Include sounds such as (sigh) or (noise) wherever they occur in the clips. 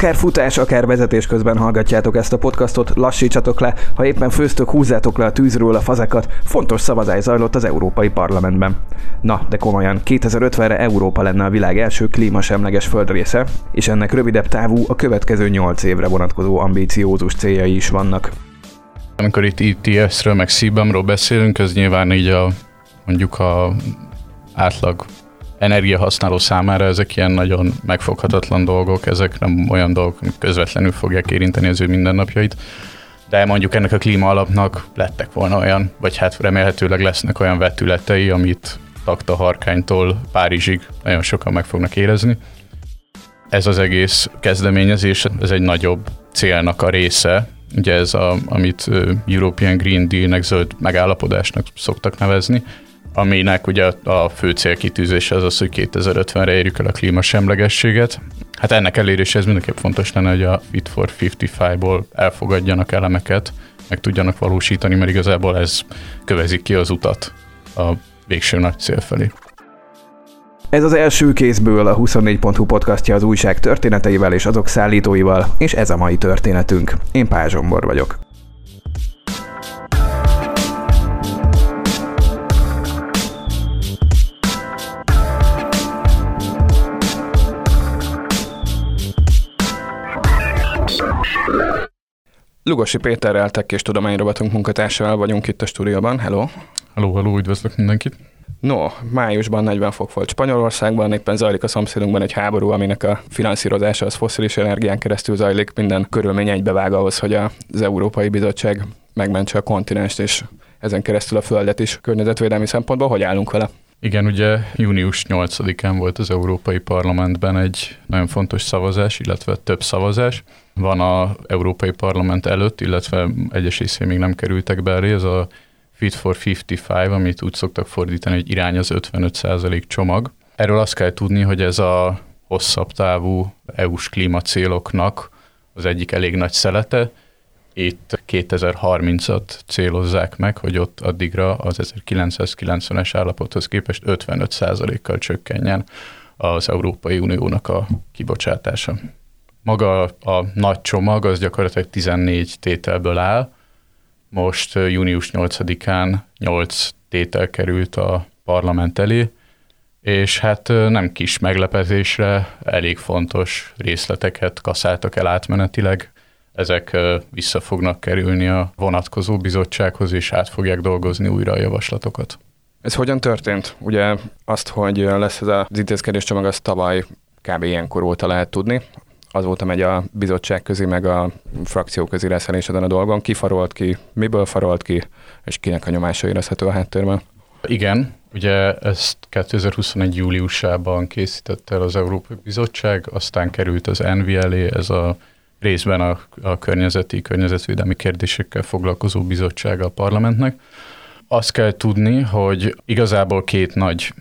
Akár futás, akár vezetés közben hallgatjátok ezt a podcastot, lassítsatok le, ha éppen főztök, húzzátok le a tűzről a fazekat, fontos szavazás zajlott az Európai Parlamentben. Na, de komolyan, 2050-re Európa lenne a világ első klímasemleges földrésze, és ennek rövidebb távú a következő 8 évre vonatkozó ambíciózus céljai is vannak. Amikor itt ETS-ről, meg CBAM-ról beszélünk, ez nyilván így a mondjuk a átlag energiahasználó számára ezek ilyen nagyon megfoghatatlan dolgok, ezek nem olyan dolgok, amik közvetlenül fogják érinteni az ő mindennapjait, de mondjuk ennek a klíma alapnak lettek volna olyan, vagy hát remélhetőleg lesznek olyan vetületei, amit Takta Harkánytól Párizsig nagyon sokan meg fognak érezni. Ez az egész kezdeményezés, ez egy nagyobb célnak a része, ugye ez a, amit European Green Deal-nek, zöld megállapodásnak szoktak nevezni, aminek ugye a fő célkitűzése az az, hogy 2050-re érjük el a klímasemlegességet. Hát ennek eléréséhez mindenképp fontos lenne, hogy a Fit for 55-ból elfogadjanak elemeket, meg tudjanak valósítani, mert igazából ez kövezik ki az utat a végső nagy cél felé. Ez az első kézből a 24.hu podcastja az újság történeteivel és azok szállítóival, és ez a mai történetünk. Én Pázsombor vagyok. Lugosi Péterrel, tech és tudományrobotunk munkatársával vagyunk itt a stúdióban. Hello! Hello, hello, üdvözlök mindenkit! No, májusban 40 fok volt Spanyolországban, éppen zajlik a szomszédunkban egy háború, aminek a finanszírozása az foszilis energián keresztül zajlik. Minden körülmény egybevág ahhoz, hogy az Európai Bizottság megmentse a kontinenst, és ezen keresztül a Földet is környezetvédelmi szempontból. Hogy állunk vele? Igen, ugye június 8-án volt az Európai Parlamentben egy nagyon fontos szavazás, illetve több szavazás. Van a Európai Parlament előtt, illetve egyes részé még nem kerültek be ez a Fit for 55, amit úgy szoktak fordítani, hogy irány az 55% csomag. Erről azt kell tudni, hogy ez a hosszabb távú EU-s klímacéloknak az egyik elég nagy szelete, itt 2030-at célozzák meg, hogy ott addigra az 1990-es állapothoz képest 55%-kal csökkenjen az Európai Uniónak a kibocsátása. Maga a nagy csomag az gyakorlatilag 14 tételből áll. Most június 8-án 8 tétel került a parlament elé, és hát nem kis meglepetésre elég fontos részleteket kaszáltak el átmenetileg ezek vissza fognak kerülni a vonatkozó bizottsághoz, és át fogják dolgozni újra a javaslatokat. Ez hogyan történt? Ugye azt, hogy lesz ez az intézkedés csomag, az tavaly kb. ilyenkor óta lehet tudni. Azóta megy a bizottság közé, meg a frakció közé leszelés ezen a dolgon. Ki farolt ki, miből farolt ki, és kinek a nyomása érezhető a háttérben? Igen, ugye ezt 2021. júliusában készítette el az Európai Bizottság, aztán került az NVLA, ez a részben a, a környezeti, környezetvédelmi kérdésekkel foglalkozó bizottsága a parlamentnek. Azt kell tudni, hogy igazából két nagy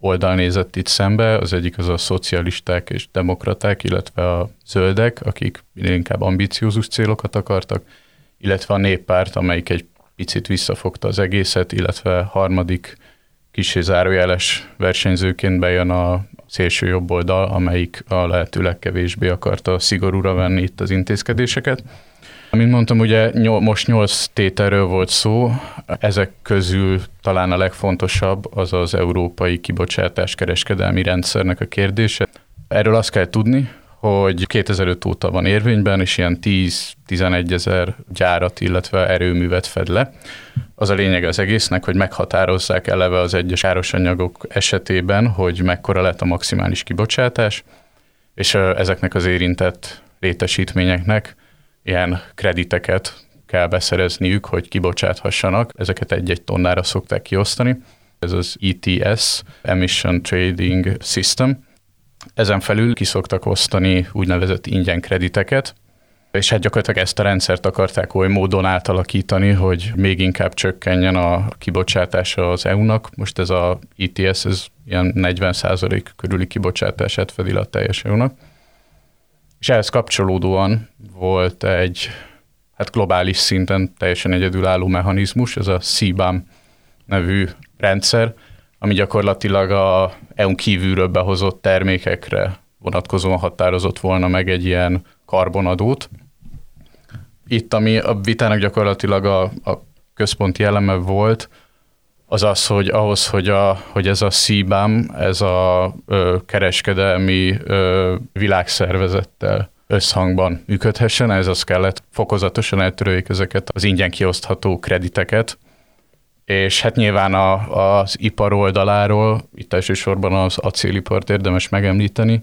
oldal nézett itt szembe, az egyik az a szocialisták és demokraták, illetve a zöldek, akik inkább ambiciózus célokat akartak, illetve a néppárt, amelyik egy picit visszafogta az egészet, illetve harmadik kis zárójeles versenyzőként bejön a szélső jobb oldal, amelyik a lehető legkevésbé akarta szigorúra venni itt az intézkedéseket. Mint mondtam, ugye most nyolc tételről volt szó, ezek közül talán a legfontosabb az az európai kibocsátás kereskedelmi rendszernek a kérdése. Erről azt kell tudni, hogy 2005 óta van érvényben, és ilyen 10-11 ezer gyárat, illetve erőművet fed le. Az a lényeg az egésznek, hogy meghatározzák eleve az egyes árosanyagok esetében, hogy mekkora lett a maximális kibocsátás, és ezeknek az érintett létesítményeknek ilyen krediteket kell beszerezniük, hogy kibocsáthassanak. Ezeket egy-egy tonnára szokták kiosztani. Ez az ETS, Emission Trading System, ezen felül kiszoktak osztani úgynevezett ingyen krediteket, és hát gyakorlatilag ezt a rendszert akarták oly módon átalakítani, hogy még inkább csökkenjen a kibocsátása az EU-nak. Most ez a ETS, ez ilyen 40% körüli kibocsátását fedi le a teljes EU-nak. És ehhez kapcsolódóan volt egy hát globális szinten teljesen egyedülálló mechanizmus, ez a CBAM nevű rendszer, ami gyakorlatilag a EU-n kívülről behozott termékekre vonatkozóan határozott volna meg egy ilyen karbonadót. Itt, ami a vitának gyakorlatilag a, a központi eleme volt, az az, hogy ahhoz, hogy, a, hogy ez a CBAM, ez a ö, kereskedelmi ö, világszervezettel összhangban működhessen, ez az kellett fokozatosan eltöröljék ezeket az ingyen kiosztható krediteket, és hát nyilván a, az ipar oldaláról, itt elsősorban az acélipart érdemes megemlíteni,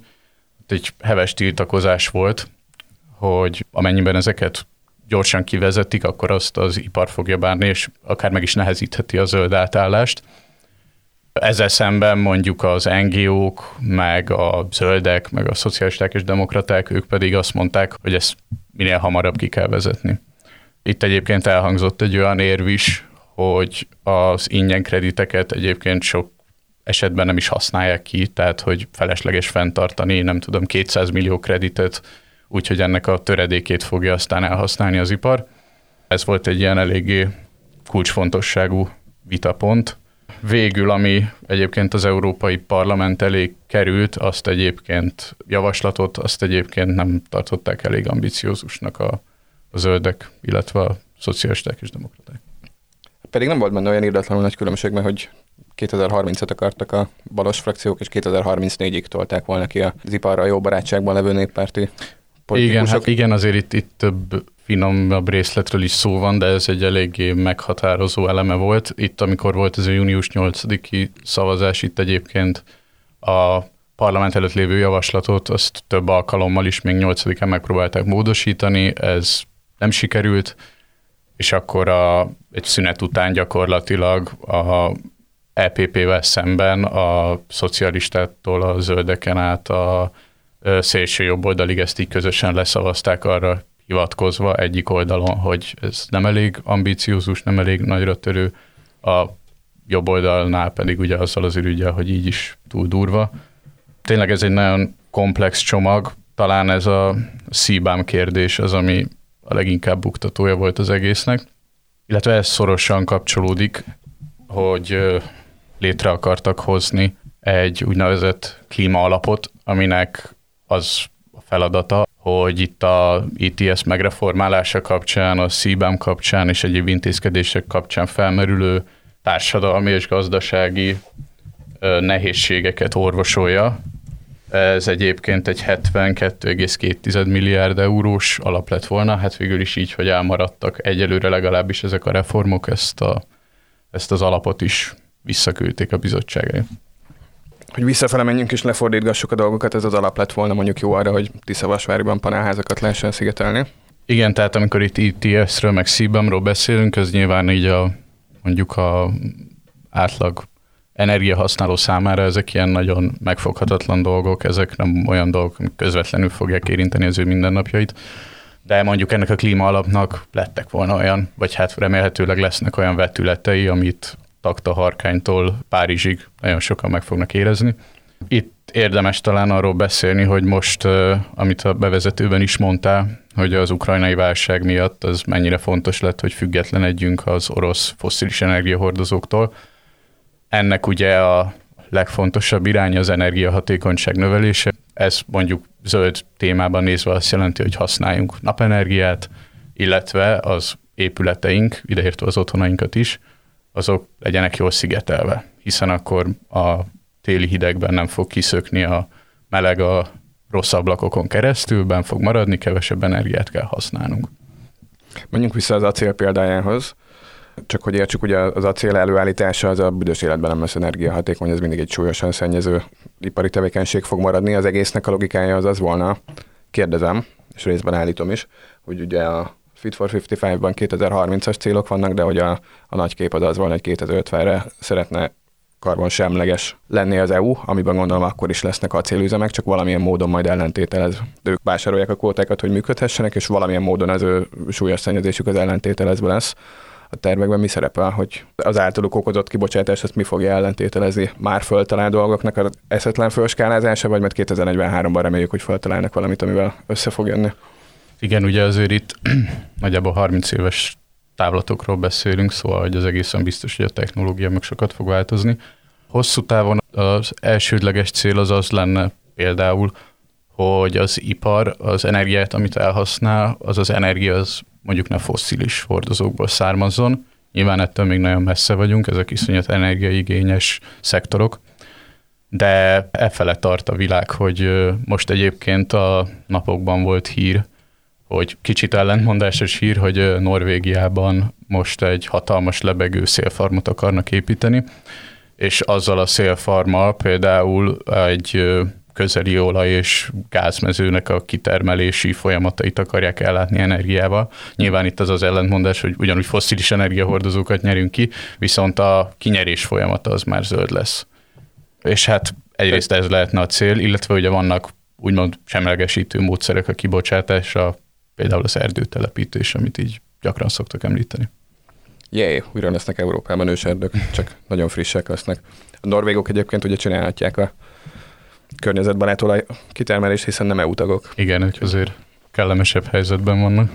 egy heves tiltakozás volt, hogy amennyiben ezeket gyorsan kivezetik, akkor azt az ipar fogja bánni, és akár meg is nehezítheti a zöld átállást. Ezzel szemben mondjuk az NGO-k, meg a zöldek, meg a szocialisták és demokraták, ők pedig azt mondták, hogy ezt minél hamarabb ki kell vezetni. Itt egyébként elhangzott egy olyan érv is, hogy az ingyen krediteket egyébként sok esetben nem is használják ki, tehát hogy felesleges fenntartani, nem tudom, 200 millió kreditet, úgyhogy ennek a töredékét fogja aztán elhasználni az ipar. Ez volt egy ilyen eléggé kulcsfontosságú vitapont. Végül, ami egyébként az Európai Parlament elé került, azt egyébként javaslatot, azt egyébként nem tartották elég ambiciózusnak a, a zöldek, illetve a szocialisták és demokraták. Pedig nem volt benne olyan írdatlanul nagy különbség, mert hogy 2030-et akartak a balos frakciók, és 2034-ig tolták volna ki az iparra jó barátságban levő néppárti igen, hát igen, azért itt, itt több finomabb részletről is szó van, de ez egy eléggé meghatározó eleme volt. Itt, amikor volt ez a június 8-i szavazás, itt egyébként a parlament előtt lévő javaslatot, azt több alkalommal is még 8-án megpróbálták módosítani, ez nem sikerült, és akkor a, egy szünet után gyakorlatilag a EPP-vel szemben a szocialistától a zöldeken át a szélső jobb oldalig ezt így közösen leszavazták arra hivatkozva egyik oldalon, hogy ez nem elég ambiciózus, nem elég nagyra törő, a jobb oldalnál pedig ugye azzal az ürügyel, hogy így is túl durva. Tényleg ez egy nagyon komplex csomag, talán ez a szíbám kérdés az, ami a leginkább buktatója volt az egésznek, illetve ez szorosan kapcsolódik, hogy létre akartak hozni egy úgynevezett klímaalapot, aminek az feladata, hogy itt a ETS megreformálása kapcsán, a CBAM kapcsán és egyéb intézkedések kapcsán felmerülő társadalmi és gazdasági nehézségeket orvosolja. Ez egyébként egy 72,2 milliárd eurós alap lett volna, hát végül is így, hogy elmaradtak egyelőre legalábbis ezek a reformok, ezt, a, ezt az alapot is visszaküldték a bizottságai hogy visszafele menjünk és lefordítgassuk a dolgokat, ez az alap lett volna mondjuk jó arra, hogy Tiszavasváriban panelházakat lehessen szigetelni. Igen, tehát amikor itt ITS-ről, meg CBAM-ról beszélünk, ez nyilván így a mondjuk a átlag energiahasználó számára ezek ilyen nagyon megfoghatatlan dolgok, ezek nem olyan dolgok, amik közvetlenül fogják érinteni az ő mindennapjait, de mondjuk ennek a klíma alapnak lettek volna olyan, vagy hát remélhetőleg lesznek olyan vetületei, amit Takta Harkánytól Párizsig nagyon sokan meg fognak érezni. Itt érdemes talán arról beszélni, hogy most, amit a bevezetőben is mondtál, hogy az ukrajnai válság miatt az mennyire fontos lett, hogy függetlenedjünk az orosz fosszilis energiahordozóktól. Ennek ugye a legfontosabb irány az energiahatékonyság növelése. Ez mondjuk zöld témában nézve azt jelenti, hogy használjunk napenergiát, illetve az épületeink, ideértve az otthonainkat is, azok legyenek jól szigetelve, hiszen akkor a téli hidegben nem fog kiszökni a meleg a rossz ablakokon keresztül, ben fog maradni, kevesebb energiát kell használnunk. Menjünk vissza az acél példájához. Csak hogy értsük, ugye az acél előállítása az a büdös életben nem lesz energiahatékony, ez mindig egy súlyosan szennyező ipari tevékenység fog maradni. Az egésznek a logikája az az volna, kérdezem, és részben állítom is, hogy ugye a Fit for 55-ban 2030-as célok vannak, de hogy a, a nagy kép az az volna, hogy 2050-re szeretne karbon semleges lenni az EU, amiben gondolom akkor is lesznek acélüzemek, csak valamilyen módon majd ellentételez. Ők vásárolják a kvótákat, hogy működhessenek, és valamilyen módon az ő súlyos szennyezésük az ellentételezve lesz. A tervekben mi szerepel, hogy az általuk okozott kibocsátás ezt mi fogja ellentételezni? Már föltalál dolgoknak az eszetlen fölskálázása, vagy majd 2043-ban reméljük, hogy föltalálnak valamit, amivel össze fog jönni? Igen, ugye azért itt (clears throat) nagyjából 30 éves távlatokról beszélünk, szóval hogy az egészen biztos, hogy a technológia meg sokat fog változni. Hosszú távon az elsődleges cél az az lenne például, hogy az ipar, az energiát, amit elhasznál, az az energia az mondjuk ne fosszilis hordozókból származzon. Nyilván ettől még nagyon messze vagyunk, ezek iszonyat energiaigényes szektorok, de e fele tart a világ, hogy most egyébként a napokban volt hír, hogy kicsit ellentmondásos hír, hogy Norvégiában most egy hatalmas lebegő szélfarmot akarnak építeni, és azzal a szélfarmal például egy közeli olaj és gázmezőnek a kitermelési folyamatait akarják ellátni energiával. Nyilván itt az az ellentmondás, hogy ugyanúgy fosszilis energiahordozókat nyerünk ki, viszont a kinyerés folyamata az már zöld lesz. És hát egyrészt ez lehetne a cél, illetve ugye vannak úgymond semlegesítő módszerek a kibocsátásra, például az erdőtelepítés, amit így gyakran szoktak említeni. Jé, újra lesznek Európában őserdők, csak nagyon frissek lesznek. A norvégok egyébként ugye csinálhatják a környezetbarát olaj kitermelést, hiszen nem EU tagok. Igen, hogy azért kellemesebb helyzetben vannak.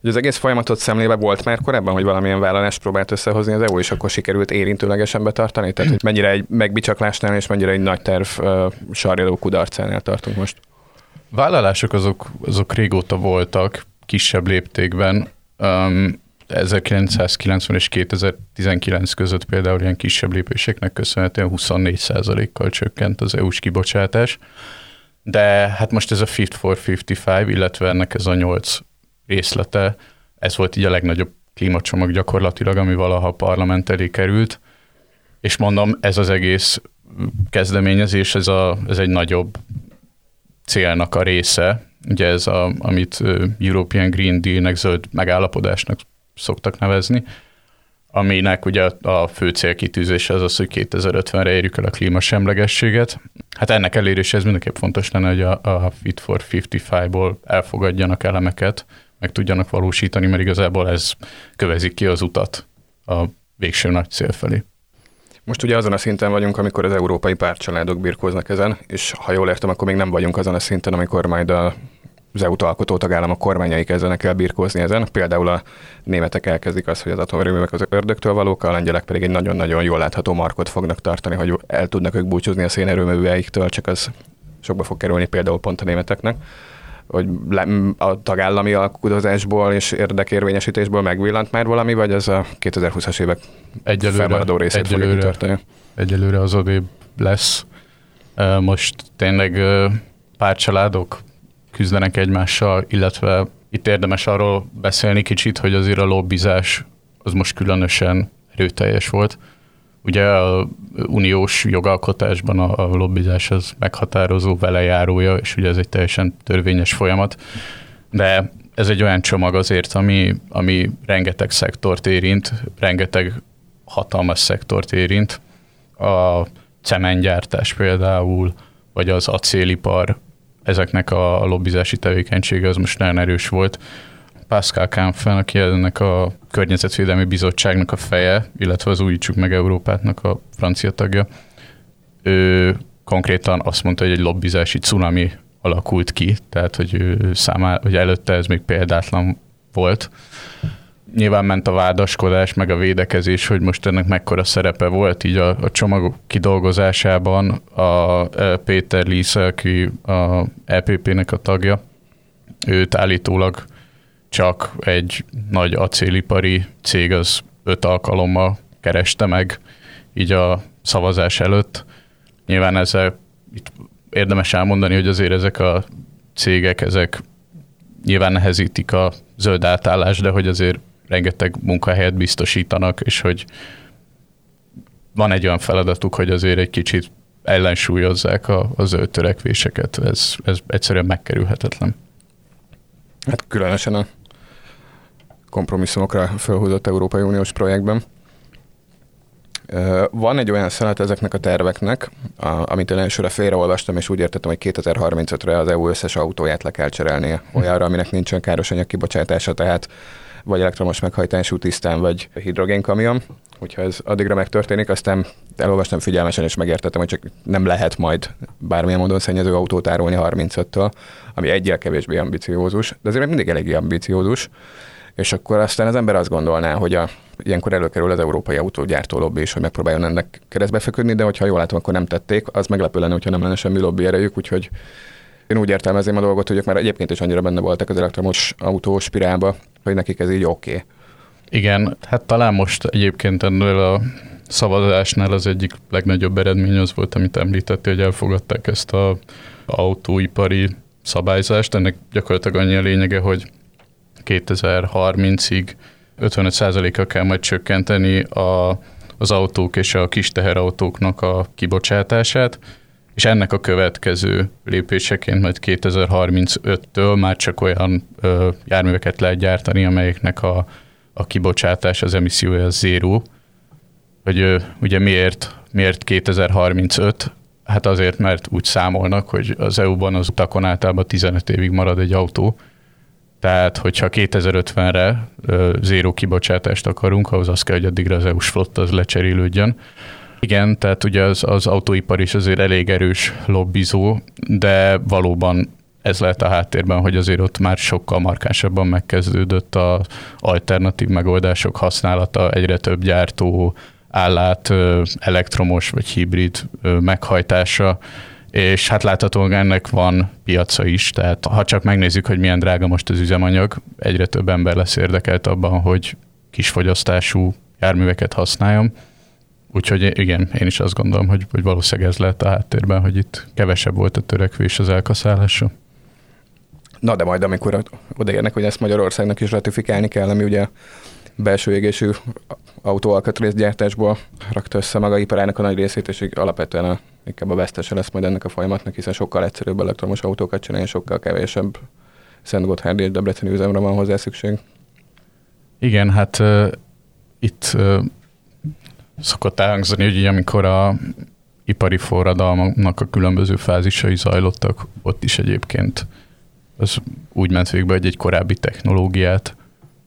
Ugye az egész folyamatot szemlébe volt már korábban, hogy valamilyen vállalást próbált összehozni az EU, és akkor sikerült érintőlegesen betartani? Tehát, hogy mennyire egy megbicsaklásnál és mennyire egy nagy terv uh, sarjadó kudarcánál tartunk most? Vállalások azok, azok régóta voltak, kisebb léptékben. Um, 1990 és 2019 között például ilyen kisebb lépéseknek köszönhetően 24%-kal csökkent az EU-s kibocsátás, de hát most ez a Fit for 55, illetve ennek ez a 8 részlete, ez volt így a legnagyobb klímacsomag gyakorlatilag, ami valaha a parlament elé került, és mondom, ez az egész kezdeményezés, ez, a, ez egy nagyobb célnak a része, ugye ez, a, amit European Green Deal-nek, zöld megállapodásnak szoktak nevezni, aminek ugye a fő célkitűzése az az, hogy 2050-re érjük el a klímasemlegességet. Hát ennek elérése ez mindenképp fontos lenne, hogy a, a Fit for 55-ból elfogadjanak elemeket, meg tudjanak valósítani, mert igazából ez kövezik ki az utat a végső nagy cél felé. Most ugye azon a szinten vagyunk, amikor az európai pártcsaládok birkóznak ezen, és ha jól értem, akkor még nem vagyunk azon a szinten, amikor majd a az EU-t alkotó tagállamok kormányai kezdenek el birkózni ezen. Például a németek elkezdik azt, hogy az atomerőművek az ördögtől valók, a lengyelek pedig egy nagyon-nagyon jól látható markot fognak tartani, hogy el tudnak ők búcsúzni a szénerőműveiktől, csak az sokba fog kerülni például pont a németeknek hogy a tagállami alkudozásból és érdekérvényesítésből megvillant már valami, vagy ez a 2020-as évek egyelőre, felmaradó részét egyelőre, fogja Egyelőre az odébb lesz. Most tényleg pár családok küzdenek egymással, illetve itt érdemes arról beszélni kicsit, hogy azért a lobbizás az most különösen erőteljes volt. Ugye a uniós jogalkotásban a, a lobbizás az meghatározó velejárója, és ugye ez egy teljesen törvényes folyamat, de ez egy olyan csomag azért, ami, ami rengeteg szektort érint, rengeteg hatalmas szektort érint. A cementgyártás például, vagy az acélipar, ezeknek a lobbizási tevékenysége az most nagyon erős volt. Pascal Kampfen, aki ennek a Környezetvédelmi Bizottságnak a feje, illetve az Újítsuk meg Európátnak a francia tagja, ő konkrétan azt mondta, hogy egy lobbizási cunami alakult ki, tehát hogy, ő számá, hogy előtte ez még példátlan volt nyilván ment a vádaskodás, meg a védekezés, hogy most ennek mekkora szerepe volt így a, a csomagok kidolgozásában. A e, Péter Lisa, aki a EPP-nek a tagja, őt állítólag csak egy nagy acélipari cég az öt alkalommal kereste meg így a szavazás előtt. Nyilván ezzel itt érdemes elmondani, hogy azért ezek a cégek, ezek nyilván nehezítik a zöld átállást, de hogy azért rengeteg munkahelyet biztosítanak, és hogy van egy olyan feladatuk, hogy azért egy kicsit ellensúlyozzák a, az ő törekvéseket. Ez, ez egyszerűen megkerülhetetlen. Hát különösen a kompromisszumokra felhúzott Európai Uniós projektben. Van egy olyan szelet ezeknek a terveknek, amit én elsőre félreolvastam, és úgy értettem, hogy 2035-re az EU összes autóját le kell cserélnie olyanra, aminek nincsen káros anyag kibocsátása, tehát vagy elektromos meghajtású tisztán, vagy hidrogénkamion. Hogyha ez addigra megtörténik, aztán elolvastam figyelmesen, és megértettem, hogy csak nem lehet majd bármilyen módon szennyező autót árulni 35-től, ami egyel kevésbé ambiciózus, de azért még mindig eléggé ambiciózus. És akkor aztán az ember azt gondolná, hogy a, ilyenkor előkerül az európai autógyártó lobby is, hogy megpróbáljon ennek keresztbe feküdni, de hogyha jól látom, akkor nem tették, az meglepő lenne, hogyha nem lenne semmi lobby erejük, úgyhogy Én úgy értelmezem a dolgot, hogy ők már egyébként is annyira benne voltak az elektromos autó spirálba, hogy nekik ez így oké. Okay. Igen, hát talán most egyébként ennél a szavazásnál az egyik legnagyobb eredmény az volt, amit említette, hogy elfogadták ezt a autóipari szabályzást. Ennek gyakorlatilag annyi a lényege, hogy 2030-ig 55%-kal kell majd csökkenteni a, az autók és a kis teherautóknak a kibocsátását, és ennek a következő lépéseként majd 2035-től már csak olyan ö, járműveket lehet gyártani, amelyeknek a, a kibocsátás, az emissziója zéró. Hogy ö, ugye miért, miért 2035? Hát azért, mert úgy számolnak, hogy az EU-ban az utakon általában 15 évig marad egy autó, tehát, hogyha 2050-re zéró kibocsátást akarunk, ahhoz az kell, hogy addigra az EU-s flotta az lecserélődjön. Igen, tehát ugye az, az autóipar is azért elég erős lobbizó, de valóban ez lehet a háttérben, hogy azért ott már sokkal markánsabban megkezdődött a alternatív megoldások használata, egyre több gyártó állát elektromos vagy hibrid meghajtása, és hát láthatóan ennek van piaca is, tehát ha csak megnézzük, hogy milyen drága most az üzemanyag, egyre több ember lesz érdekelt abban, hogy kisfogyasztású járműveket használjon. Úgyhogy igen, én is azt gondolom, hogy, hogy valószínűleg ez lehet a háttérben, hogy itt kevesebb volt a törekvés az elkaszálása. Na de majd amikor odaérnek, hogy ezt Magyarországnak is ratifikálni kell, ami ugye belső égésű autóalkatrészgyártásból rakta össze maga iparának a nagy részét, és alapvetően a, inkább a vesztese lesz majd ennek a folyamatnak, hiszen sokkal egyszerűbb elektromos autókat csinálni, sokkal kevesebb Szent Gotthárdi és Debreceni üzemre van hozzá szükség. Igen, hát uh, itt uh, szokott elhangzani, hogy amikor a ipari forradalmaknak a különböző fázisai zajlottak, ott is egyébként az úgy ment végbe, hogy egy korábbi technológiát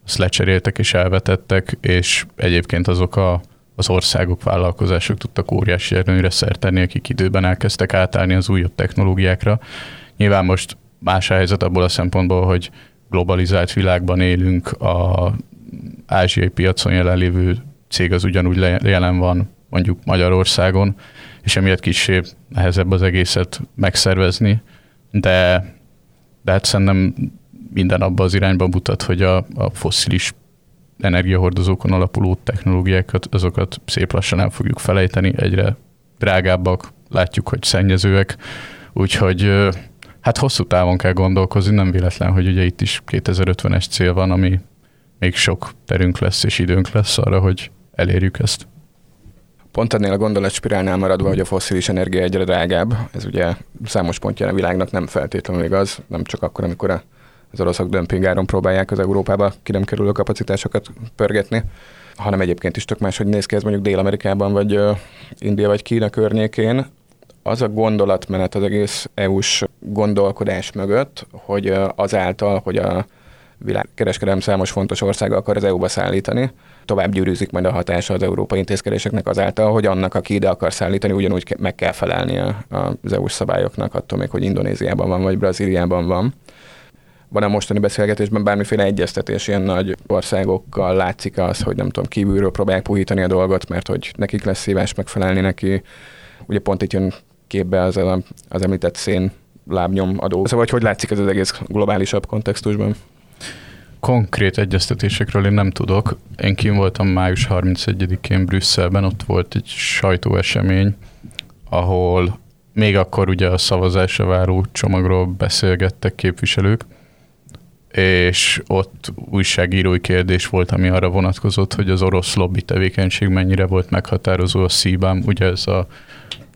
azt lecseréltek és elvetettek, és egyébként azok a, az országok, vállalkozások tudtak óriási erőnyre szert akik időben elkezdtek átállni az újabb technológiákra. Nyilván most más a helyzet abból a szempontból, hogy globalizált világban élünk, a ázsiai piacon jelenlévő cég az ugyanúgy jelen van mondjuk Magyarországon, és emiatt kicsi nehezebb az egészet megszervezni, de, de hát szerintem minden abba az irányba mutat, hogy a, a fosszilis energiahordozókon alapuló technológiákat, azokat szép lassan el fogjuk felejteni, egyre drágábbak, látjuk, hogy szennyezőek, úgyhogy hát hosszú távon kell gondolkozni, nem véletlen, hogy ugye itt is 2050-es cél van, ami még sok terünk lesz és időnk lesz arra, hogy elérjük ezt. Pont ennél a gondolatspirálnál maradva, hogy a fosszilis energia egyre drágább, ez ugye számos pontja a világnak nem feltétlenül igaz, nem csak akkor, amikor az oroszok dömpingáron próbálják az Európába ki nem kerülő kapacitásokat pörgetni, hanem egyébként is tök máshogy néz ki ez mondjuk Dél-Amerikában, vagy India, vagy Kína környékén. Az a gondolatmenet az egész EU-s gondolkodás mögött, hogy azáltal, hogy a világkereskedelem számos fontos országa akar az EU-ba szállítani, tovább gyűrűzik majd a hatása az európai intézkedéseknek azáltal, hogy annak, aki ide akar szállítani, ugyanúgy meg kell felelnie az EU-s szabályoknak, attól még, hogy Indonéziában van, vagy Brazíliában van van a mostani beszélgetésben bármiféle egyeztetés ilyen nagy országokkal látszik az, hogy nem tudom, kívülről próbálják puhítani a dolgot, mert hogy nekik lesz szívás megfelelni neki. Ugye pont itt jön képbe az, a, az említett szén lábnyom adó. Szóval, hogy hogy látszik ez az egész globálisabb kontextusban? Konkrét egyeztetésekről én nem tudok. Én kim voltam május 31-én Brüsszelben, ott volt egy sajtóesemény, ahol még akkor ugye a szavazásra váró csomagról beszélgettek képviselők, és ott újságírói kérdés volt, ami arra vonatkozott, hogy az orosz lobby tevékenység mennyire volt meghatározó a szívám, ugye ez a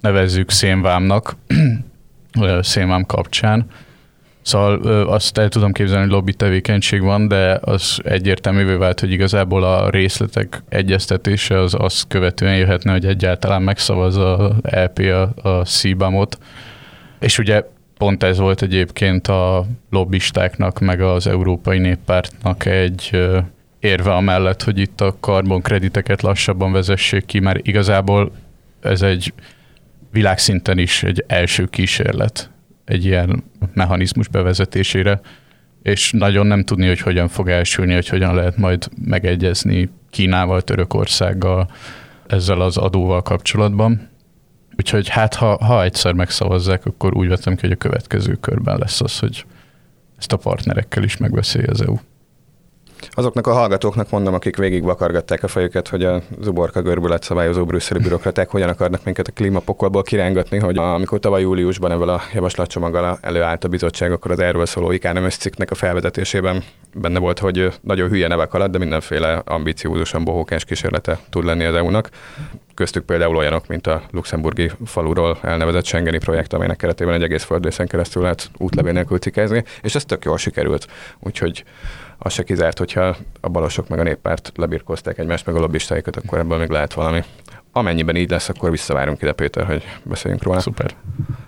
nevezzük szénvámnak, (clears throat) szénvám kapcsán. Szóval azt el tudom képzelni, hogy lobby tevékenység van, de az egyértelművé vált, hogy igazából a részletek egyeztetése az azt követően jöhetne, hogy egyáltalán megszavaz a EP a, a CBAM-ot. És ugye pont ez volt egyébként a lobbistáknak, meg az Európai Néppártnak egy érve amellett, hogy itt a karbonkrediteket lassabban vezessék ki, mert igazából ez egy világszinten is egy első kísérlet egy ilyen mechanizmus bevezetésére, és nagyon nem tudni, hogy hogyan fog elsülni, hogy hogyan lehet majd megegyezni Kínával, Törökországgal ezzel az adóval kapcsolatban. Úgyhogy hát, ha, ha egyszer megszavazzák, akkor úgy vettem ki, hogy a következő körben lesz az, hogy ezt a partnerekkel is megbeszélje az EU. Azoknak a hallgatóknak mondom, akik végig vakargatták a fejüket, hogy a zuborka görbület szabályozó brüsszeli bürokraták hogyan akarnak minket a klímapokolból kirángatni, hogy amikor tavaly júliusban ebből a javaslatcsomaggal előállt a bizottság, akkor az erről szóló IKNMS cikknek a felvezetésében benne volt, hogy nagyon hülye nevek alatt, de mindenféle ambiciózusan bohókás kísérlete tud lenni az EU-nak. Köztük például olyanok, mint a luxemburgi faluról elnevezett Schengeni projekt, amelynek keretében egy egész földrészen keresztül lehet útlevél nélkül cikkezni, és ez tök jól sikerült. Úgyhogy az se kizárt, hogyha a balosok meg a néppárt lebirkozták egymást, meg a lobbistáikat, akkor ebből még lehet valami. Amennyiben így lesz, akkor visszavárunk ide, Péter, hogy beszéljünk róla. Szuper.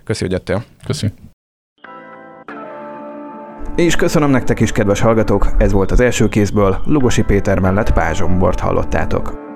Köszi, hogy jöttél. Köszi. És köszönöm nektek is, kedves hallgatók, ez volt az első kézből, Lugosi Péter mellett Pázsombort hallottátok.